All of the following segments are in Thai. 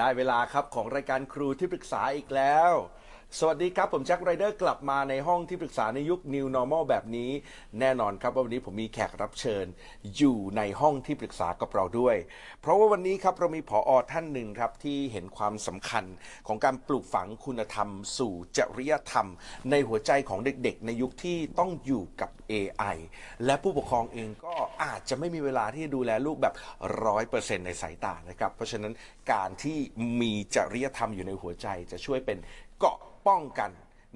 ได้เวลาครับของรายการครูที่ปรึกษาอีกแล้ว สวัสดีครับ ผมแจ็คไรเดอร์กลับมาในห้องที่ปรึกษาในยุค New Normal แบบนี้ แน่นอนครับว่าวันนี้ผมมีแขกรับเชิญ อยู่ในห้องที่ปรึกษากับเราด้วย เพราะว่าวันนี้ครับเรามีผออท่านหนึ่งครับที่เห็นความสำคัญของการปลูกฝังคุณธรรม สู่จริยธรรม ในหัวใจของเด็กๆ ในยุคที่ต้องอยู่กับ AI และผู้ปกครองเองก็อาจจะไม่มีเวลาที่จะดูแลลูกแบบร้อยเปอร์เซ็นต์ในสายตานะครับเพราะฉะนั้นการที่มีจริยธรรมอยู่ในหัวใจจะช่วยเป็นเกาะ ป้องกัน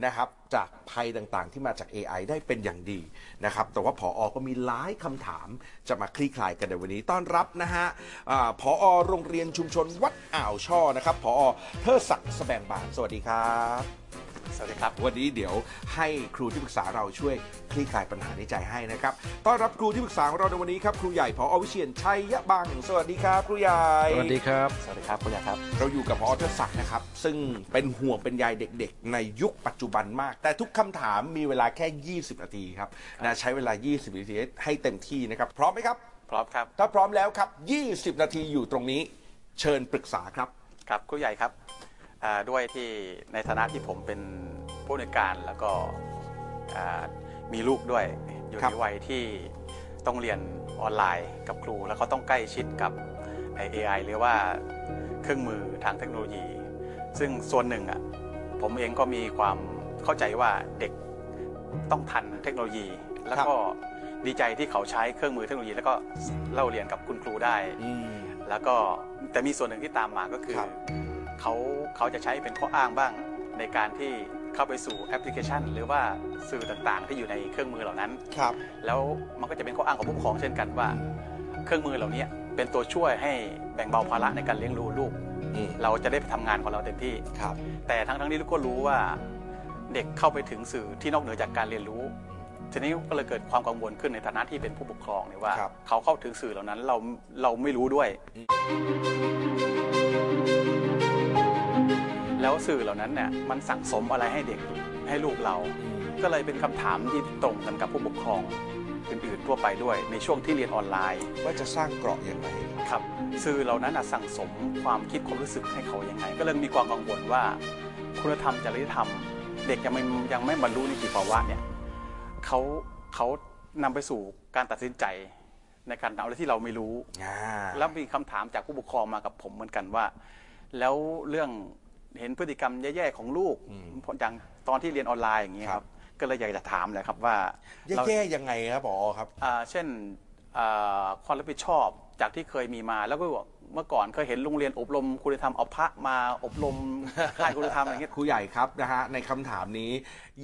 นะครับจากภัยต่างๆ ที่มาจาก AI ได้เป็นอย่างดีนะครับแต่ว่าผออก็มีหลายคำถามจะมาคลี่คลายกันในวันนี้ต้อนรับนะฮะอาผอโรงเรียนชุมชนวัดอ่าวช่อนะครับผอเทอศักดิ์แสบงบานสวัสดีครับ สวัสดีครับ วันนี้เดี๋ยวให้ครูที่ปรึกษาเราช่วยคลี่คลายปัญหาในใจให้นะครับ ต้อนรับครูที่ปรึกษาของเราในวันนี้ครับครูใหญ่พอวิเชียนชัยยะบัง สวัสดีครับ ครูใหญ่ สวัสดีครับ สวัสดีครับคุณยาครับ เราอยู่กับพอเทศศักดิ์นะครับ ซึ่งเป็นห่วงเป็นใยเด็กๆ ในยุคปัจจุบันมาก แต่ทุกคำถามมีเวลาแค่ 20 นาทีครับนะใช้เวลา 20 นาทีให้เต็มที่นะครับ พร้อมไหมครับ พร้อมครับ ถ้าพร้อมแล้วครับ 20 นาทีอยู่ตรงนี้ เชิญปรึกษาครับ ครับครูใหญ่ครับอ่า ด้วยที่ในฐานะที่ผมเป็นผู้ในวยการแล้วก็อ่ามีลูกด้วยอยู่ครับในวัยที่ต้องเรียนออนไลน์กับครู แล้วก็ต้องใกล้ชิดกับไอ้ AI หรือว่าเครื่องมือทางเทคโนโลยี ซึ่งส่วนหนึ่งอะผมเองก็มีความเข้าใจว่าเด็กต้องทันเทคโนโลยี แล้วก็ดีใจที่เขาใช้เครื่องมือเทคโนโลยี แล้วก็เล่าเรียนกับคุณครูได้อืมแล้วก็แต่มีส่วนหนึ่งที่ตามมาก็คือครับ เขาเขาจะใช้เป็นข้ออ้างบ้าง ในการที่เข้าไปสู่แอปพลิเคชัน หรือว่าสื่อต่างๆ ที่อยู่ในเครื่องมือเหล่านั้นครับ แล้วมันก็จะเป็นข้ออ้างของผู้ปกครองเช่นกันว่า เครื่องมือเหล่านี้เป็นตัวช่วยให้แบ่งเบาภาระในการเลี้ยงดูลูก อืมเราจะได้ไปทำงานของเราเต็มที่ ครับ แต่ทั้งทั้งๆที่ลูกก็รู้ว่าเด็กเข้าไปถึงสื่อที่นอกเหนือจากการเรียนรู้ ทีนี้ก็เลยเกิดความกังวลขึ้นในฐานะที่เป็นผู้ปกครองเนี่ยว่า ครับ เขาเข้าถึงสื่อเหล่านั้นเราเราไม่รู้ด้วย แล้วสื่อเหล่านั้นเนี่ยมันสั่งสมอะไรให้เด็กให้ลูกเราอืมก็เลยเป็นคำถามที่ตรงกันกับผู้ปกครองอื่นๆทั่วไปด้วย ในช่วงที่เรียนออนไลน์ ว่าจะสร้างเกราะอย่างไรครับ สื่อเหล่านั้นน่ะสั่งสมความคิดความรู้สึกให้เขายังไงก็เลยมีความกังวลว่า คุณธรรมจริยธรรม เด็กยังไม่ยังไม่บรรลุนิติภาวะเนี่ยเขาเขานำไปสู่การตัดสินใจในการเอาอะไรที่เราไม่รู้อ่าแล้วมีคำถามจากผู้ปกครองมากับผมเหมือนกันว่า แล้วเรื่อง เห็นพฤติกรรมแย่ๆของลูกอย่างตอนที่เรียนออนไลน์อย่างนี้ยครับ ก็เลยอยากจะถามเลยครับว่าเราแย่ๆยังไงครับผอครับอ่าเช่นอ่าความรับผิดชอบจากที่เคยมีมาแล้วก็บอกเมื่อก่อนเคยเห็นโรงเรียนอบรมคุณธรรมเอาพระมาอบรมค่ายคุณธรรมอะไรเงี้ยครูใหญ่ครับนะฮะในคำถามนี้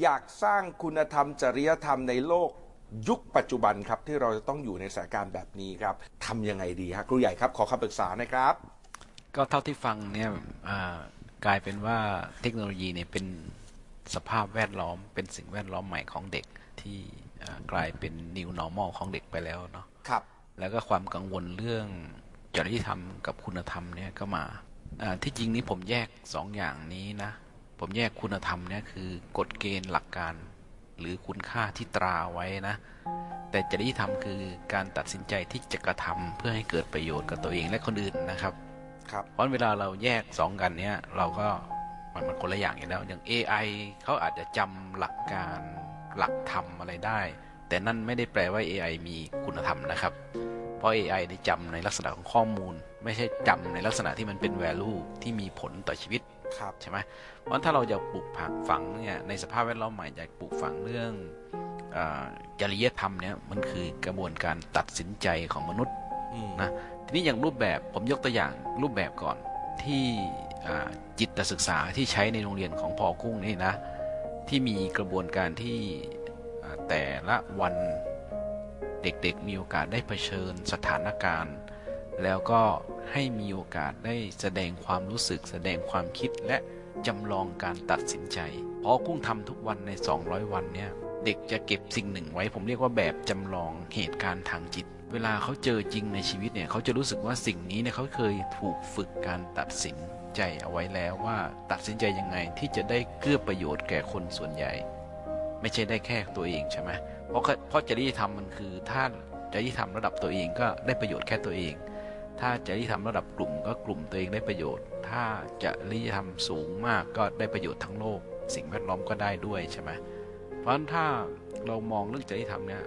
อยากสร้างคุณธรรมจริยธรรมในโลกยุคปัจจุบันครับที่เราจะต้องอยู่ในสถานการณ์แบบนี้ครับทำยังไงดีครับครูใหญ่ครับขอคำปรึกษาหนะครับ ก็เท่าที่ฟังเนี่ยอ่า กลายเป็นว่าเทคโนโลยีเนี่ยเป็นสภาพแวดล้อม เป็นสิ่งแวดล้อมใหม่ของเด็กที่อ่ากลายเป็น new normal ของเด็กไปแล้วเนาะครับแล้วก็ความกังวลเรื่องจริยธรรมกับคุณธรรมเนี่ยก็มาอ่าที่จริงนี้ผมแยกสองอย่างนี้นะ ผมแยกคุณธรรมเนี่ยคือกฎเกณฑ์หลักการ หรือคุณค่าที่ตราไว้นะ แต่จริยธรรมคือการตัดสินใจที่จะกระทำเพื่อให้เกิดประโยชน์กับตัวเองและคนอื่นนะครับ ครับเพราะเวลาเราแยกสองกันเนี้ยเราก็มันมันคนละอย่างอยู่แล้ว อย่าง AI เขาอาจจะจำหลักการหลักธรรมอะไรได้ แต่นั่นไม่ได้แปลว่า AI มีคุณธรรมนะครับ เพราะ AI ได้จำในลักษณะของข้อมูล ไม่ใช่จำในลักษณะที่มันเป็น value ที่มีผลต่อชีวิตครับใช่ไหมเพราะถ้าเราจะปลูกผักฝังเนี่ยในสภาพแวดล้อมใหม่อยากปลูกฝังเรื่องอาจริยธรรมเนี่ยมันคือกระบวนการตัดสินใจของมนุษย์อืมนะ ทีนี้อย่างรูปแบบผมยกตัวอย่างรูปแบบก่อนที่จิตศึกษาที่ใช้ในโรงเรียนของพอกุ้งนี่นะที่มีกระบวนการที่แต่ละวันเด็กๆมีโอกาสได้เผชิญสถานการณ์ แล้วก็ให้มีโอกาสได้แสดงความรู้สึก แสดงความคิดและจำลองการตัดสินใจพอกุ้งทำทุกวันใน 200 วันเนี่ยเด็กจะเก็บสิ่งหนึ่งไว้ ผมเรียกว่าแบบจำลองเหตุการณ์ทางจิต เวลาเขาเจอจริงในชีวิตเนี่ยเขาจะรู้สึกว่าสิ่งนี้เนี่ยเขาเคยถูกฝึกการตัดสินใจเอาไว้แล้วว่าตัดสินใจยังไงที่จะได้เกื้อประโยชน์แก่คนส่วนใหญ่ ไม่ใช่ได้แค่ตัวเองใช่ไหมเพราะเพราะจริยธรรมมันคือถ้าจริยธรรมระดับตัวเองก็ได้ประโยชน์แค่ตัวเอง ถ้าจริยธรรมระดับกลุ่มก็กลุ่มตัวเองได้ประโยชน์ ถ้าจริยธรรมสูงมากก็ได้ประโยชน์ทั้งโลก สิ่งแวดล้อมก็ได้ด้วยใช่ไหมเพราะฉะนั้นถ้าเรามองเรื่องจริยธรรมเนี่ย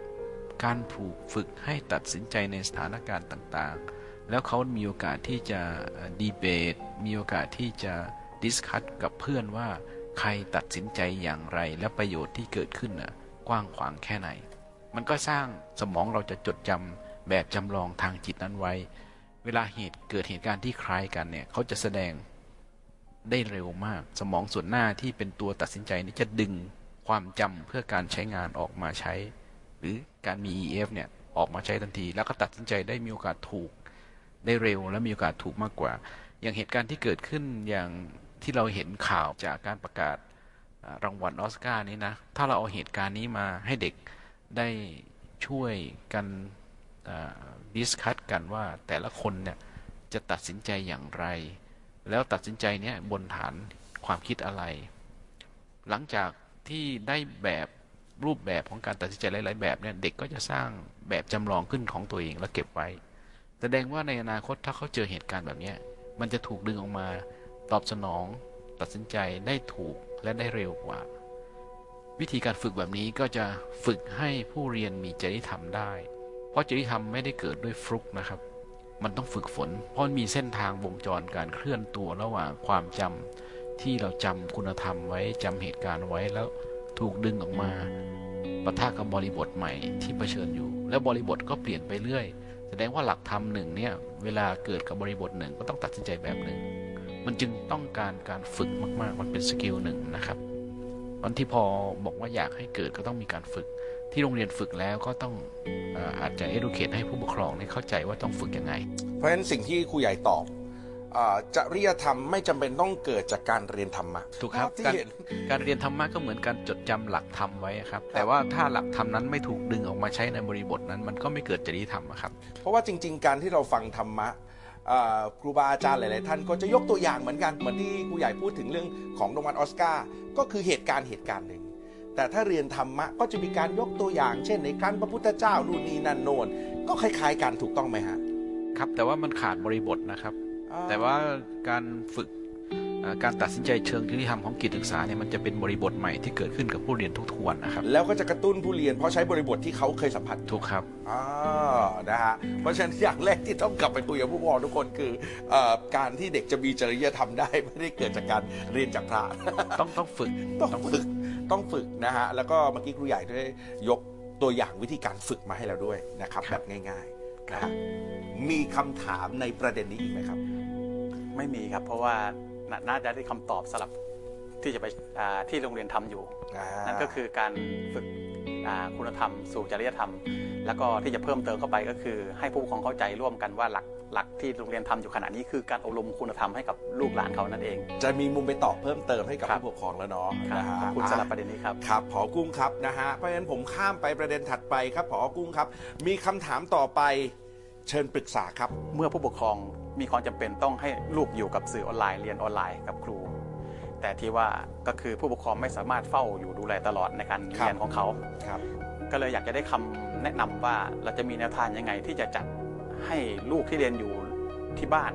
การผูกฝึกให้ตัดสินใจในสถานการณ์ต่างๆ แล้วเขามีโอกาสที่จะดีเบต มีโอกาสที่จะdiscuss กับเพื่อนว่าใครตัดสินใจอย่างไรและประโยชน์ที่เกิดขึ้นน่ะกว้างขวางแค่ไหน มันก็สร้างสมองเราจะจดจำแบบจำลองทางจิตนั้นไว้ เวลาเหตุเกิดเหตุการณ์ที่คล้ายกันเนี่ยเขาจะแสดงได้เร็วมาก สมองส่วนหน้าที่เป็นตัวตัดสินใจนี่จะดึงความจำเพื่อการใช้งานออกมาใช้ หรือการมี EF เนี่ยออกมาใช้ทันที แล้วก็ตัดสินใจได้มีโอกาสถูกได้เร็วและมีโอกาสถูกมากกว่า อย่างเหตุการณ์ที่เกิดขึ้นอย่างที่เราเห็นข่าวจากการประกาศรางวัลออสการ์นี้นะ ถ้าเราเอาเหตุการณ์นี้มาให้เด็กได้ช่วยกัน discuss กันว่าแต่ละคนเนี่ยจะตัดสินใจอย่างไร แล้วตัดสินใจเนี้ยบนฐานความคิดอะไร หลังจากที่ได้แบบ รูปแบบของการตัดสินใจหลาย ๆ แบบเนี่ยเด็กก็จะสร้างแบบจำลองขึ้นของตัวเองแล้วเก็บไว้ แสดงว่าในอนาคตถ้าเขาเจอเหตุการณ์แบบนี้มันจะถูกดึงออกมาตอบสนองตัดสินใจได้ถูกและได้เร็วกว่า วิธีการฝึกแบบนี้ก็จะฝึกให้ผู้เรียนมีจริยธรรมได้ เพราะจริยธรรมไม่ได้เกิดด้วยฟลุกนะครับ มันต้องฝึกฝน เพราะมีเส้นทางวงจรการเคลื่อนตัวระหว่างความจำที่เราจำคุณธรรมไว้จำเหตุการณ์ไว้แล้ว ถูกดึงออกมาปะทะกับบริบทใหม่ที่เผชิญอยู่ และบริบทก็เปลี่ยนไปเรื่อย แสดงว่าหลักธรรมหนึ่งเนี่ยเวลาเกิดกับบริบทหนึ่งก็ต้องตัดสินใจแบบหนึ่ง มันจึงต้องการการฝึกมาก ๆ มันเป็น skill หนึ่งนะครับวันที่พอบอกว่าอยากให้เกิดก็ต้องมีการฝึก ที่โรงเรียนฝึกแล้วก็ต้องอาจจะ educate ให้ผู้ปกครองเข้าใจว่าต้องฝึกยังไง เพราะฉะนั้นสิ่งที่ครูใหญ่ตอบ จริยธรรมไม่จำเป็นต้องเกิดจากการเรียนธรรมะถูกครับการการเรียนธรรมะก็เหมือนการจดจำหลักธรรมไว้ครับ แต่ว่าถ้าหลักธรรมนั้นไม่ถูกดึงออกมาใช้ในบริบทนั้น มันก็ไม่เกิดจริยธรรมครับ เพราะว่าจริง ๆ การที่เราฟังธรรมะครูบาอาจารย์หลาย ๆ ท่านก็จะยกตัวอย่างเหมือนกันเหมือนที่ครูใหญ่พูดถึงเรื่องของรางวัลออสการ์ก็คือเหตุการณ์เหตุการณ์หนึ่งแต่ถ้าเรียนธรรมะก็จะมีการยกตัวอย่างเช่น ในครั้งพระพุทธเจ้านู่นนี่นั่นโน่นก็คล้าย ๆ กันถูกต้องไหมฮะครับแต่ว่ามันขาดบริบทนะครับ แต่ว่าการฝึกการตัดสินใจเชิงจริยธรรมของกิจศึกษาเนี่ยมันจะเป็นบริบทใหม่ที่เกิดขึ้นกับผู้เรียนทุกๆวันนะครับแล้วก็จะกระตุ้นผู้เรียนเพราะใช้บริบทที่เขาเคยสัมผัสถูกครับอ่านะฮะเพราะฉะนั้นอย่างแรกที่ต้องกลับไปคุยกับผู้ปกครองทุกคนคือการที่เด็กจะมีจริยธรรมได้ไม่ได้เกิดจากการเรียนจากพระต้องต้องฝึกต้องฝึกต้องฝึกนะฮะแล้วก็เมื่อกี้ครูใหญ่ได้ยกตัวอย่างวิธีการฝึกมาให้เราด้วยนะครับแบบง่ายๆนะฮะมีคำถามในประเด็นนี้อีกไหมครับ ไม่มีครับ เพราะว่าน่าจะได้คำตอบสำหรับที่จะไปที่โรงเรียนทำอยู่ นั่นก็คือการฝึกคุณธรรม สู่จริยธรรม แล้วก็ที่จะเพิ่มเติมเข้าไปก็คือ ให้ผู้ปกครองเข้าใจร่วมกันว่าหลักหลักที่โรงเรียนทำอยู่ขณะนี้คือการอบรมคุณธรรมให้กับลูกหลานเขานั่นเอง จะมีมุมไปตอบเพิ่มเติมให้กับผู้ปกครองแล้วเนาะขอบคุณสำหรับประเด็นนี้ครับครับผอกุ้งครับนะฮะเพราะฉะนั้นผมข้ามไปประเด็นถัดไปครับผอกุ้งครับ มีคำถามต่อไปเชิญปรึกษาครับ เมื่อผู้ปกครอง มีความจำเป็นต้องให้ลูกอยู่กับสื่อออนไลน์เรียนออนไลน์กับครู แต่ที่ว่าก็คือผู้ปกครองไม่สามารถเฝ้าอยู่ดูแลตลอดในการเรียนของเขาครับก็เลยอยากจะได้คำแนะนำว่าเราจะมีแนวทางยังไงที่จะจัดให้ลูกที่เรียนอยู่ที่บ้าน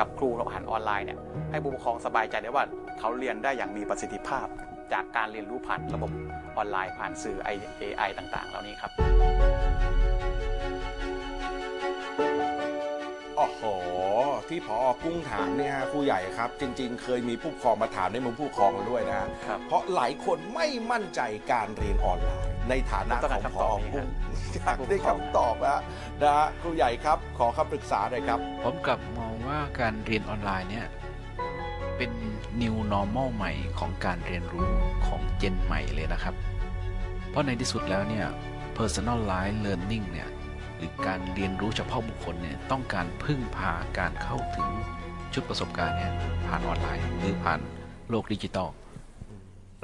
กับครูเราหันออนไลน์เนี่ยให้ผู้ปกครองสบายใจได้ว่าเขาเรียนได้อย่างมีประสิทธิภาพ จากการเรียนรู้ผ่านระบบออนไลน์ผ่านสื่อ AI ต่าง ๆ เหล่านี้ครับ โอ้โห ที่พอกุ้งถามเนี่ยครูใหญ่ครับ จริง ๆ เคยมีผู้ปกครองมาถามในมุมผู้ปกครองด้วยนะเพราะหลายคนไม่มั่นใจการเรียนออนไลน์ ในฐานะของพอกุ้งอยากได้คำตอบนะนะครูใหญ่ครับ ขอคำปรึกษาหน่อยครับ ผมกลับมองว่าการเรียนออนไลน์เนี่ยเป็น new normal ใหม่ของการเรียนรู้ของเจนใหม่เลยนะครับ เพราะในที่สุดแล้วเนี่ย personalized learning เนี่ยห รือการเรียนรู้เฉพาะบุคคลเนี่ยต้องการพึ่งพาการเข้าถึงชุดประสบการณ์เนี่ยผ่านออนไลน์หรือผ่านโลกดิจิตอล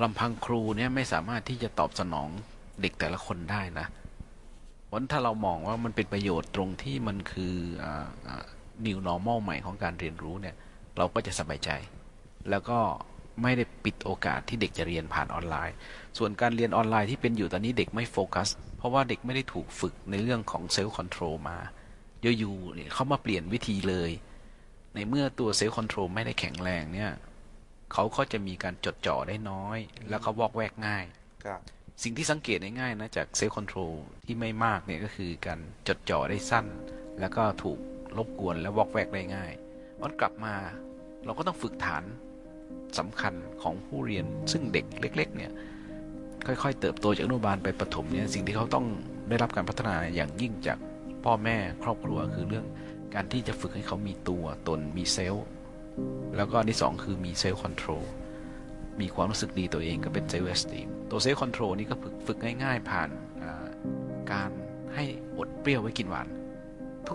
ลำพังครูเนี่ยไม่สามารถที่จะตอบสนองเด็กแต่ละคนได้นะวันถ้าเรามองว่ามันเป็นประโยชน์ตรงที่มันคือ new normal ใหม่ของการเรียนรู้เนี่ยเราก็จะสบายใจ แล้วก็ไม่ได้ปิดโอกาสที่เด็กจะเรียนผ่านออนไลน์ ส่วนการเรียนออนไลน์ที่เป็นอยู่ตอนนี้เด็กไม่โฟกัส เพราะว่าเด็กไม่ได้ถูกฝึกในเรื่องของ self-control มาอยู่ๆเนี่ยเขามาเปลี่ยนวิธีเลย ในเมื่อตัว self-control ไม่ได้แข็งแรงเนี่ยเขาก็จะมีการจดจ่อได้น้อย แล้วเขาวอกแวกง่ายครับสิ่งที่สังเกตได้ง่ายนะจากเซลล์คอนโทรลที่ไม่มากเนี่ยก็คือการจดจ่อได้สั้น แล้วก็ถูกรบกวนและวอกแวกได้ง่ายวันกลับมาเราก็ต้องฝึกฐานสำคัญของผู้เรียนซึ่งเด็กเล็ก ๆ เนี่ย ค่อยๆ เติบโตจากอนุบาลไปประถมเนี่ยสิ่งที่เขาต้องได้รับการพัฒนาอย่างยิ่งจากพ่อแม่ครอบครัวคือเรื่องการที่จะฝึกให้เขามีตัวตนมีเซลล์แล้วก็อันที่สองคือมี self-control มีความรู้สึกดีตัวเองก็เป็น self-esteem ตัว self-control นี่ก็ฝึกฝึกง่ายๆ ผ่านการให้อดเปรี้ยวไว้กินหวาน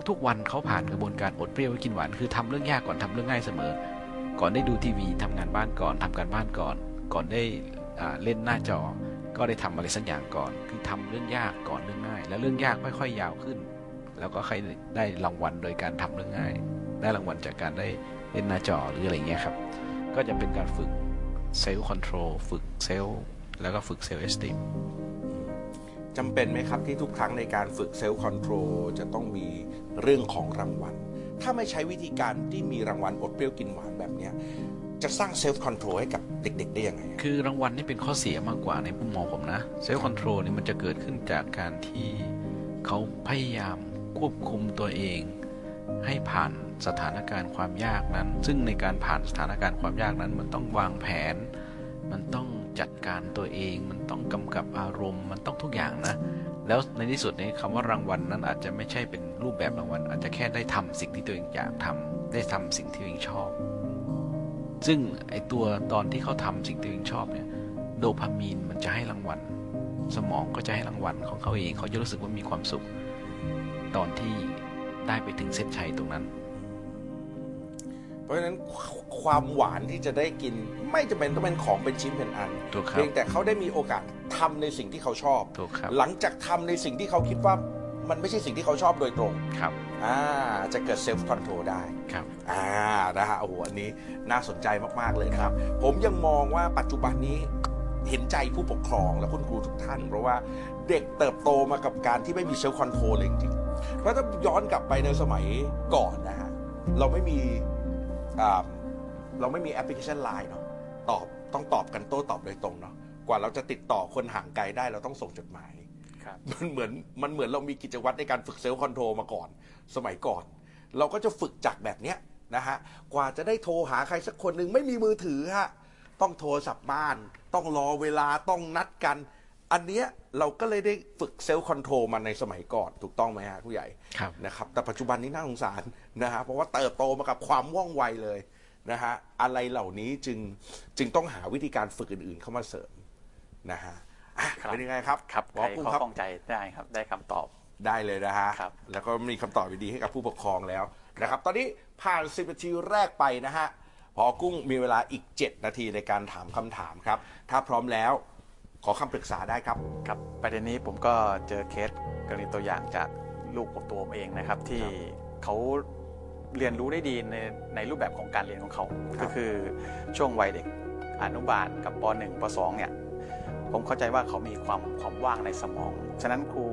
ทุกๆ วันเขาผ่านกระบวนการอดเปรี้ยวไว้กินหวานคือทำเรื่องยากก่อนทำเรื่องง่ายเสมอ ก่อนได้ดูทีวีทำงานบ้านก่อนทำการบ้านก่อน ก่อนได้เล่นหน้าจอ ก็ได้ทำอะไรสักอย่างก่อน คือทำเรื่องยากก่อนเรื่องง่าย แล้วเรื่องยากค่อยๆยาวขึ้น แล้วก็ค่อยได้รางวัลโดยการทำเรื่องง่าย ได้รางวัลจากการได้เล่นหน้าจอหรืออะไรเงี้ยครับ ก็จะเป็นการฝึก self-control ฝึก self แล้วก็ฝึก self-esteemจำเป็นไหมครับที่ทุกครั้งในการฝึก self-control จะต้องมีเรื่องของรางวัล ถ้าไม่ใช้วิธีการที่มีรางวัลอดเปรี้ยวกินหวานแบบเนี้ย จะสร้าง self-control ให้กับเด็กๆได้ยังไง คือรางวัลนี่เป็นข้อเสียมากกว่าในมุมมองผมนะ self-control นี่มันจะเกิดขึ้นจากการที่เขาพยายามควบคุมตัวเอง ให้ผ่านสถานการณ์ความยากนั้น ซึ่งในการผ่านสถานการณ์ความยากนั้น มันต้องวางแผน มันต้องจัดการตัวเอง มันต้องกำกับอารมณ์ มันต้องทุกอย่างนะ แล้วในที่สุดนี้คำว่ารางวัลนั้นอาจจะไม่ใช่เป็นรูปแบบรางวัล อาจจะแค่ได้ทำสิ่งที่ตัวเองอยากทำได้ทำสิ่งที่ตัวเองชอบ ซึ่งไอตัวตอนที่เขาทำสิ่งที่ตัวเองชอบเนี่ยโดพามีนมันจะให้รางวัล สมองก็จะให้รางวัลของเขาเองเขาจะรู้สึกว่ามีความสุข ตอนที่ได้ไปถึงเส้นชัยตรงนั้น เพราะฉะนั้นความหวานที่จะได้กินไม่จำเป็นต้องเป็นของเป็นชิ้นเป็นอันถูกครับเพียงแต่เขาได้มีโอกาสทำในสิ่งที่เขาชอบถูกครับหลังจากทำในสิ่งที่เขาคิดว่า มันไม่ใช่สิ่งที่เขาชอบโดยตรงครับอ่าจะเกิด self-control ได้ครับอ่านะฮะโอ้โหอันนี้น่าสนใจมากๆเลยนะครับ ผมยังมองว่าปัจจุบันนี้เห็นใจผู้ปกครองและคุณครูทุกท่าน เพราะว่าเด็กเติบโตมากับการที่ไม่มี self-control เลยจริงๆเพราะถ้าย้อนกลับไปในสมัยก่อนนะฮะเราไม่มีอ่าเราไม่มีแอปพลิเคชันไลน์เนาะตอบต้องตอบกันโต้ตอบโดยตรงเนาะกว่าเราจะติดต่อคนห่างไกลได้เราต้องส่งจดหมายครับ มันเหมือนมันเหมือนเรามีกิจวัตรในการฝึก self-control มาก่อน สมัยก่อน เราก็จะฝึกจากแบบเนี้ยนะฮะกว่าจะได้โทรหาใครสักคนหนึ่งไม่มีมือถือฮะต้องโทรศัพท์บ้าน ต้องรอเวลาต้องนัดกัน อันเนี้ยเราก็เลยได้ฝึก self-control มาในสมัยก่อนถูกต้องไหมฮะครูใหญ่ครับนะครับแต่ปัจจุบันนี้น่าสงสารนะฮะเพราะว่าเติบโตมากับความว่องไวเลยนะฮะอะไรเหล่านี้จึงจึงต้องหาวิธีการฝึกอื่นๆเข้ามาเสริมนะฮะ อะครับ เป็นยังไงครับครับหมอใครกุ้งข้อครับ ข้องใจได้ครับ ได้คำตอบ ได้เลยนะฮะ ครับ แล้วก็มีคำตอบดีๆให้กับผู้ปกครองแล้วนะครับ ตอนนี้ผ่าน 10นาทีแรกไปนะฮะพอกุ้งมีเวลาอีก 7 นาทีในการถามคำถามครับ ถ้าพร้อมแล้วขอคำปรึกษาได้ครับ ครับประเด็นนี้ผมก็เจอเคสกรณีตัวอย่างจากลูกผมตัวผมเองนะครับ ที่เขาเรียนรู้ได้ดีในในรูปแบบของการเรียนของเขา ครับ ก็คือช่วงวัยเด็กอนุบาลกับป .1 ป .2 เนี่ย ผมเข้าใจว่าเขามีความความว่างในสมอง ฉะนั้นครู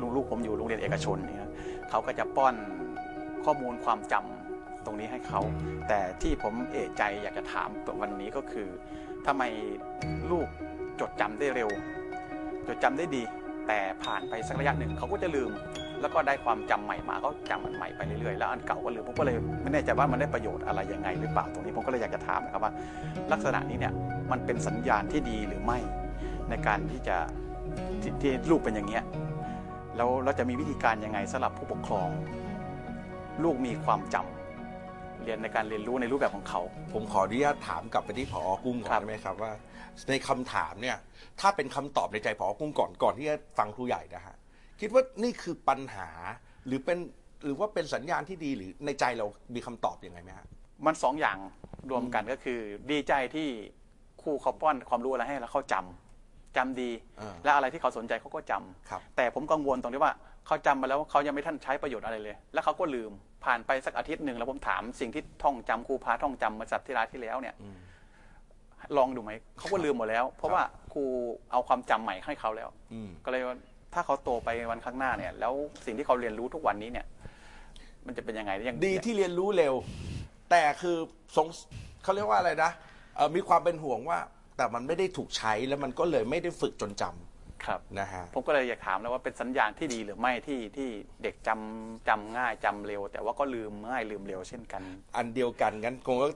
ลุงลูกผมอยู่โรงเรียนเอกชนเนี่ยเขาก็จะป้อนข้อมูลความจำตรงนี้ให้เขา แต่ที่ผมเอะใจอยากจะถามวันนี้ก็คือทำไมลูกจดจำได้เร็ว จดจำได้ดี แต่ผ่านไปสักระยะหนึ่งเขาก็จะลืม แล้วก็ได้ความจำใหม่มาเขาจำมันใหม่ไปเรื่อยๆแล้วอันเก่าก็ลืมผมก็เลยไม่แน่ใจว่ามันได้ประโยชน์อะไรยังไงหรือเปล่าตรงนี้ผมก็เลยอยากจะถามนะครับว่า ลักษณะนี้เนี่ยมันเป็นสัญญาณที่ดีหรือไม่ ในการที่จะที่ที่ลูกเป็นอย่างเงี้ยแล้วเราจะมีวิธีการยังไงสำหรับผู้ปกครอง ลูกมีความจำเรียนในการเรียนรู้ในรูปแบบของเขา ผมขออนุญาตถามกลับไปที่ผอกุ้งก่อครันบได้ไหมครับว่า ในคำถามเนี่ย ถ้าเป็นคำตอบในใจผอกุ้งก่อนก่อนที่จะฟังครูใหญ่นะฮะคิดว่านี่คือปัญหาหรือเป็นหรือว่าเป็นสัญญาณที่ดีหรือในใจเรามีคำตอบยังไงไหมฮะมันสองอย่างรวมกันก็คือ ดีใจที่ครูเขาป้อนความรู้อะไรให้แล้วเขาจำ จำดีอ่าและอะไรที่เขาสนใจเขาก็จำครับแต่ผมกังวลตรงที่ว่าเขาจำมาแล้วเขายังไม่ทันใช้ประโยชน์อะไรเลย แล้วเขาก็ลืมผ่านไปสักอาทิตย์หนึ่งแล้วผมถามสิ่งที่ท่องจำครูพาท่องจำมาสัปดาห์ที่แล้วเนี่ยอืมลองดูไหมเขาก็ลืมหมดแล้ว เพราะว่าครูเอาความจำใหม่ให้เขาแล้วอืมก็เลยว่าถ้าเขาโตไปวันข้างหน้าเนี่ย แล้วสิ่งที่เขาเรียนรู้ทุกวันนี้เนี่ย มันจะเป็นยังไงยังดีที่เรียนรู้เร็ว แต่คือสงเขาเรียกว่าอะไรนะเอ่อมีความเป็นห่วงว่า แต่มันไม่ได้ถูกใช้แล้วมันก็เลยไม่ได้ฝึกจนจำครับนะฮะ ผมก็เลยอยากถามแล้วว่าเป็นสัญญาณที่ดีหรือไม่ที่ที่เด็กจำจำง่ายจำเร็ว แต่ว่าก็ลืมง่ายลืมเร็วเช่นกัน อันเดียวกันงั้นคงก็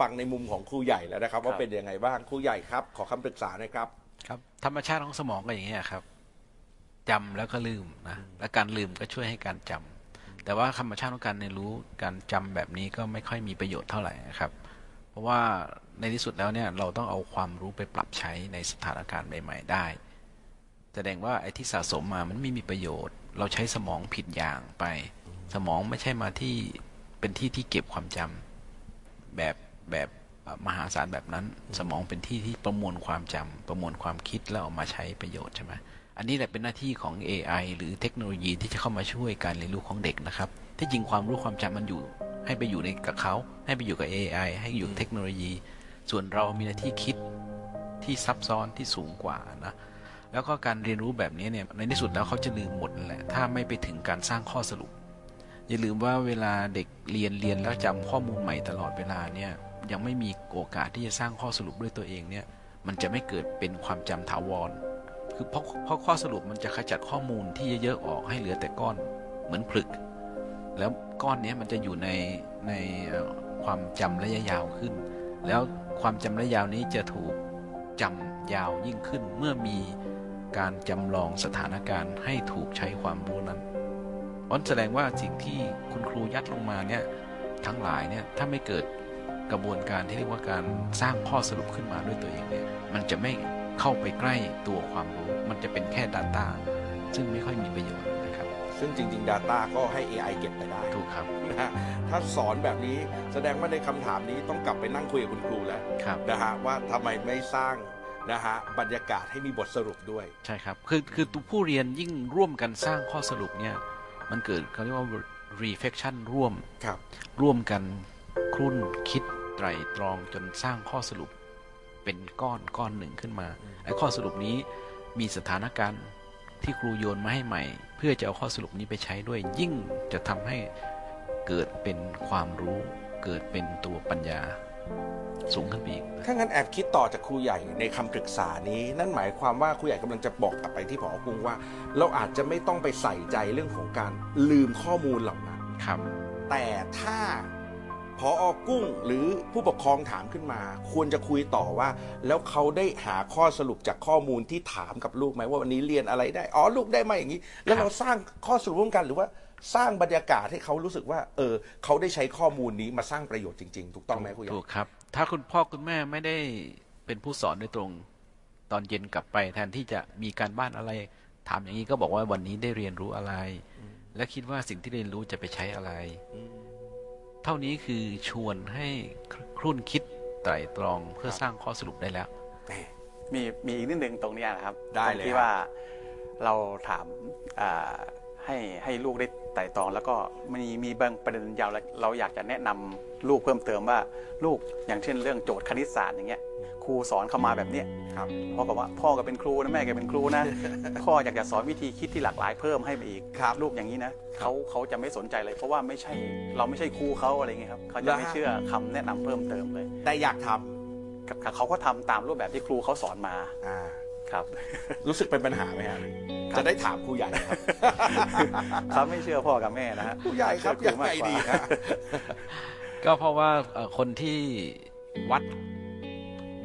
ฟังในมุมของครูใหญ่แล้วนะครับ ว่าครับ เป็นยังไงบ้างครูใหญ่ครับ ขอคำปรึกษาหน่อยครับ ครับธรรมชาติของสมองก็อย่างนี้ยครับจำแล้วก็ลืมนะและการลืมก็ช่วยให้การจำแต่ว่าธรรมชาติของการเรียนรู้การจำแบบนี้ก็ไม่ค่อยมีประโยชน์เท่าไหร่นะครับ เพราะว่า ในที่สุดแล้วเนี่ยเราต้องเอาความรู้ไปปรับใช้ในสถานการณ์ใหม่ ๆ ได้ แสดงว่าไอ้ที่สะสมมามันไม่มีประโยชน์ เราใช้สมองผิดอย่างไป สมองไม่ใช่มาที่เป็นที่ที่เก็บความจำแบบแบบมหาศาลแบบนั้น สมองเป็นที่ที่ประมวลความจำประมวลความคิดแล้วเอามาใช้ประโยชน์ใช่ไหมอันนี้แหละเป็นหน้าที่ของ AI หรือเทคโนโลยีที่จะเข้ามาช่วยการเรียนรู้ของเด็กนะครับ ที่จริงความรู้ความจำมันอยู่ ให้ไปอยู่ในกับเขาให้ไปอยู่กับ AI ให้อยู่เทคโนโลยี ส่วนเรามีหน้าที่คิดที่ซับซ้อนที่สูงกว่านะแล้วก็การเรียนรู้แบบนี้เนี่ยในที่สุดแล้วเขาจะลืมหมดแหละถ้าไม่ไปถึงการสร้างข้อสรุป อย่าลืมว่าเวลาเด็กเรียนเรียนแล้วจำข้อมูลใหม่ตลอดเวลาเนี่ยยังไม่มีโอกาสที่จะสร้างข้อสรุปด้วยตัวเองเนี่ยมันจะไม่เกิดเป็นความจำถาวร คือเพราะเพราะข้อสรุปมันจะขจัดข้อมูลที่เยอะๆออกให้เหลือแต่ก้อนเหมือนผลึก แล้วก้อนนี้มันจะอยู่ในในความจำระยะยาวขึ้น แล้ว ความจำระยะยาวนี้จะถูกจำยาวยิ่งขึ้นเมื่อมีการจำลองสถานการณ์ให้ถูกใช้ความรู้นั้นเพราะแสดงว่าสิ่งที่คุณครูยัดลงมาเนี่ยทั้งหลายเนี่ยถ้าไม่เกิดกระบวนการที่เรียกว่าการสร้างข้อสรุปขึ้นมาด้วยตัวเองเนี่ยมันจะไม่เข้าไปใกล้ตัวความรู้ มันจะเป็นแค่ Data ซึ่งไม่ค่อยมีประโยชน์ ซึ่งจริง ๆ Data ก็ให้ AI เก็บไปได้ถูกครับนะฮะถ้าสอนแบบนี้แสดงว่าในคำถามนี้ต้องกลับไปนั่งคุยกับคุณครูแล้วครับนะฮะว่าทำไมไม่สร้างนะฮะบรรยากาศให้มีบทสรุปด้วย ใช่ครับ คือคือตัวผู้เรียนยิ่งร่วมกันสร้างข้อสรุปเนี่ยมันเกิดเขาเรียกว่า reflection ร่วมครับ ร่วมกันครุ่นคิดไตรตรองจนสร้างข้อสรุป เป็นก้อนก้อนหนึ่งขึ้นมาไอ้ข้อสรุปนี้มีสถานการณ์ที่ครูโยนมาให้ใหม่เพื่อจะเอาข้อสรุปนี้ไปใช้ด้วยยิ่งจะทำให้เกิดเป็นความรู้ เกิดเป็นตัวปัญญาสูงขึ้นไปอีก ถ้างั้นแอบคิดต่อจากครูใหญ่ในคำปรึกษานี้ นั่นหมายความว่าครูใหญ่กำลังจะบอกกลับไปที่ผอกุ้งว่า เราอาจจะไม่ต้องไปใส่ใจเรื่องของการลืมข้อมูลเหล่านั้นครับ แต่ถ้า พออกุ้งหรือผู้ปกครองถามขึ้นมา ควรจะคุยต่อว่า แล้วเขาได้หาข้อสรุปจากข้อมูลที่ถามกับลูกไหมว่าวันนี้เรียนอะไรได้ อ๋อลูกได้มาอย่างนี้ แล้วเราสร้างข้อสรุปร่วมกันหรือว่าสร้างบรรยากาศให้เขารู้สึกว่า เออ เขาได้ใช้ข้อมูลนี้มาสร้างประโยชน์จริง ๆ ถูกต้องไหมครูใหญ่ถูกครับ ถ้าคุณพ่อคุณแม่ไม่ได้เป็นผู้สอนโดยตรง ตอนเย็นกลับไปแทนที่จะมีการบ้านอะไร ถามอย่างนี้ก็บอกว่าวันนี้ได้เรียนรู้อะไร และคิดว่าสิ่งที่เรียนรู้จะไปใช้อะไร เท่านี้คือชวนให้ครุ่นคิดไตรตรองเพื่อสร้างข้อสรุปได้แล้ว มีมีอีกนิดนึงตรงเนี้ยนะครับได้ตรงเลยที่ครับว่าเราถามอ่าให้ให้ลูกได้ ไต่ตรองแล้วก็มีมีบางประเด็นยาวเราเราอยากจะแนะนำลูกเพิ่มเติมว่าลูกอย่างเช่นเรื่องโจทย์คณิตศาสตร์อย่างเงี้ยครูสอนเข้ามาแบบเนี้ยครับพ่อก็ว่าพ่อก็เป็นครูนะแม่ก็เป็นครูนะพ่ออยากจะสอนวิธีคิดที่หลากหลายเพิ่มให้ไปอีกครับลูกอย่างนี้นะเขาเขาจะไม่สนใจเลย เพราะว่าไม่ใช่เราไม่ใช่ครูเขาอะไรเงี้ยครับเขาจะไม่แล้วฮะเชื่อคำแนะนำเพิ่มเติมเลย แต่อยากทำกับเขาก็ทำตามรูปแบบที่ครูเขาสอนมาอ่า ครับ รู้สึกเป็นปัญหาไหมฮะจะได้ถามครูใหญ่ครับเขาไม่เชื่อพ่อกับแม่นะฮะครูใหญ่ครับเชื่ยังครูไงมากกว่าดีฮะก็เพราะว่าเอ่อคนที่วัด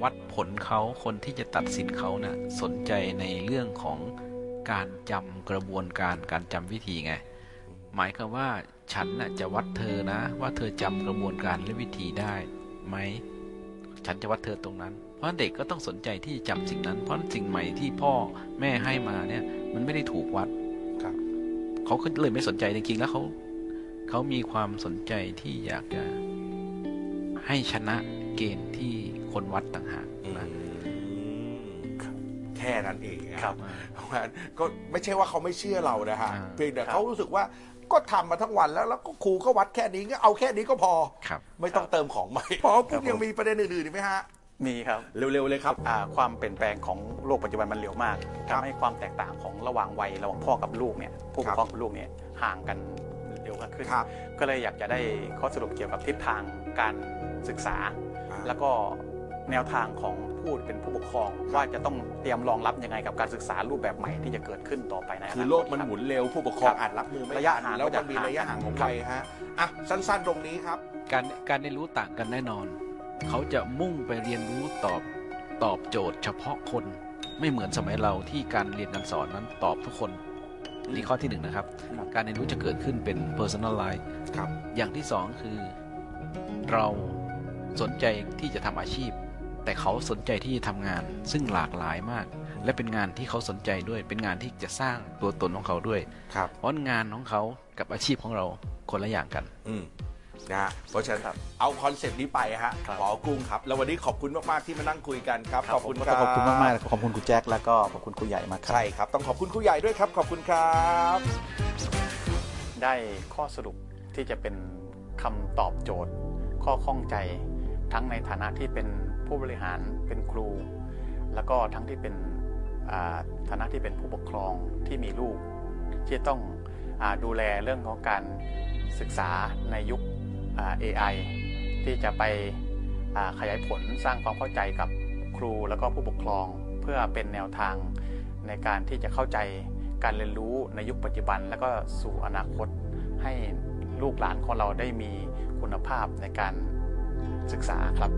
วัดผลเขาคนที่จะตัดสินเขานะ่ะสนใจในเรื่องของการจำกระบวนการการจำวิธีไง หมายความว่าฉันน่ะจะวัดเธอนะ ว่าเธอจำกระบวนการและวิธีได้ไหมฉันจะวัดเธอตรงนั้นเพ ราะเด็กก็ต้องสนใจที่จะจำสิ่งนั้น เพราะสิ่งใหม่ที่พ่อแม่ให้มาเนี่ย มันไม่ได้ถูกวัดครับเขาก็เลยไม่สนใจจริงๆแล้วเขาเขามีความสนใจที่อยากจะให้ชนะเกณฑ์ที่คนวัดต่างหากนะแค่นั้นเองนะคครัรับบเพราะฉะนั้นก็ไม่ใช่ว่าเขาไม่เชื่อเรานะฮะอ่าเพียงแต่ครับเขารู้สึกว่าก็ทำมาทั้งวันแล้วแล้วก็ครูก็วัดแค่นี้ก็เอาแค่นี้ก็พอครับไม่ต้องเติมของใหม่พอปุ๊บยังมีประเด็นอื่นๆอีกไหมฮะ มีครับ เร็วๆเลยครับ อ่าความเปลี่ยนแปลงของโลกปัจจุบันมันเร็วมากครับทำให้ความแตกต่างของระหว่างวัยระหว่างพ่อกับลูกเนี่ยผู้ปกครองกับลูกเนี่ยห่างกันเร็วมากขึ้น ครับ ก็เลยอยากจะได้ข้อสรุปเกี่ยวกับทิศทางการศึกษาอ่าแล้วก็แนวทางของผู้เป็นผู้ปกครอง ว่าจะต้องเตรียมรองรับยังไงกับการศึกษารูปแบบใหม่ที่จะเกิดขึ้นต่อไปในอนาตคือโลกมันรับหมุนเร็วผู้ปกครองครับอาจรับมือไม่ระยะทันห่างแล้วก็มันจะมีระยะห่างของครัวับยฮะอะสั้นๆตรงนี้ครับ การการเรียนรู้ต่างกันแน่นอน เขาจะมุ่งไปเรียนรู้ตอบตอบโจทย์เฉพาะคน ไม่เหมือนสมัยเราที่การเรียนการสอนนั้นตอบทุกคนนี่ข้อที่หนึ่งนะครับ การเรียนรู้จะเกิดขึ้นเป็น personalize ครับ อย่างที่สองคือ เราสนใจที่จะทำอาชีพ แต่เขาสนใจที่จะทำงาน ซึ่งหลากหลายมาก และเป็นงานที่เขาสนใจด้วย เป็นงานที่จะสร้างตัวตนของเขาด้วย ครับเพราะงานของเขากับอาชีพของเราคนละอย่างกัน อืม นะฮะเพราะฉะนั้นครับเอาคอนเซปต์นี้ไปฮะครับขอกุ้งครับ แล้ววันนี้ขอบคุณมาก ๆ ที่มานั่งคุยกันครับครับขอบคุณผมคก็รับ ขอบคุณมาก ๆ ขอบคุณคุณแจ็คแล้วก็ขอบคุณครูใหญ่มากครับใช่ครับ ต้องขอบคุณครูใหญ่ด้วยครับ ขอบคุณครับ ได้ข้อสรุปที่จะเป็นคำตอบโจทย์ ข้อข้องใจทั้งในฐานะที่เป็นผู้บริหารเป็นครู แล้วก็ทั้งที่เป็นอ่าฐานะที่เป็นผู้ปกครองที่มีลูก ที่ต้องอาดูแลเรื่องของการศึกษาในยุคอ่า AI ที่จะไปขยายผลสร้างความเข้าใจกับครูแล้วก็ผู้ปกครอง เพื่อเป็นแนวทางในการที่จะเข้าใจการเรียนรู้ในยุคปัจจุบัน แล้วก็สู่อนาคตให้ลูกหลานของเราได้มีคุณภาพในการศึกษาครับ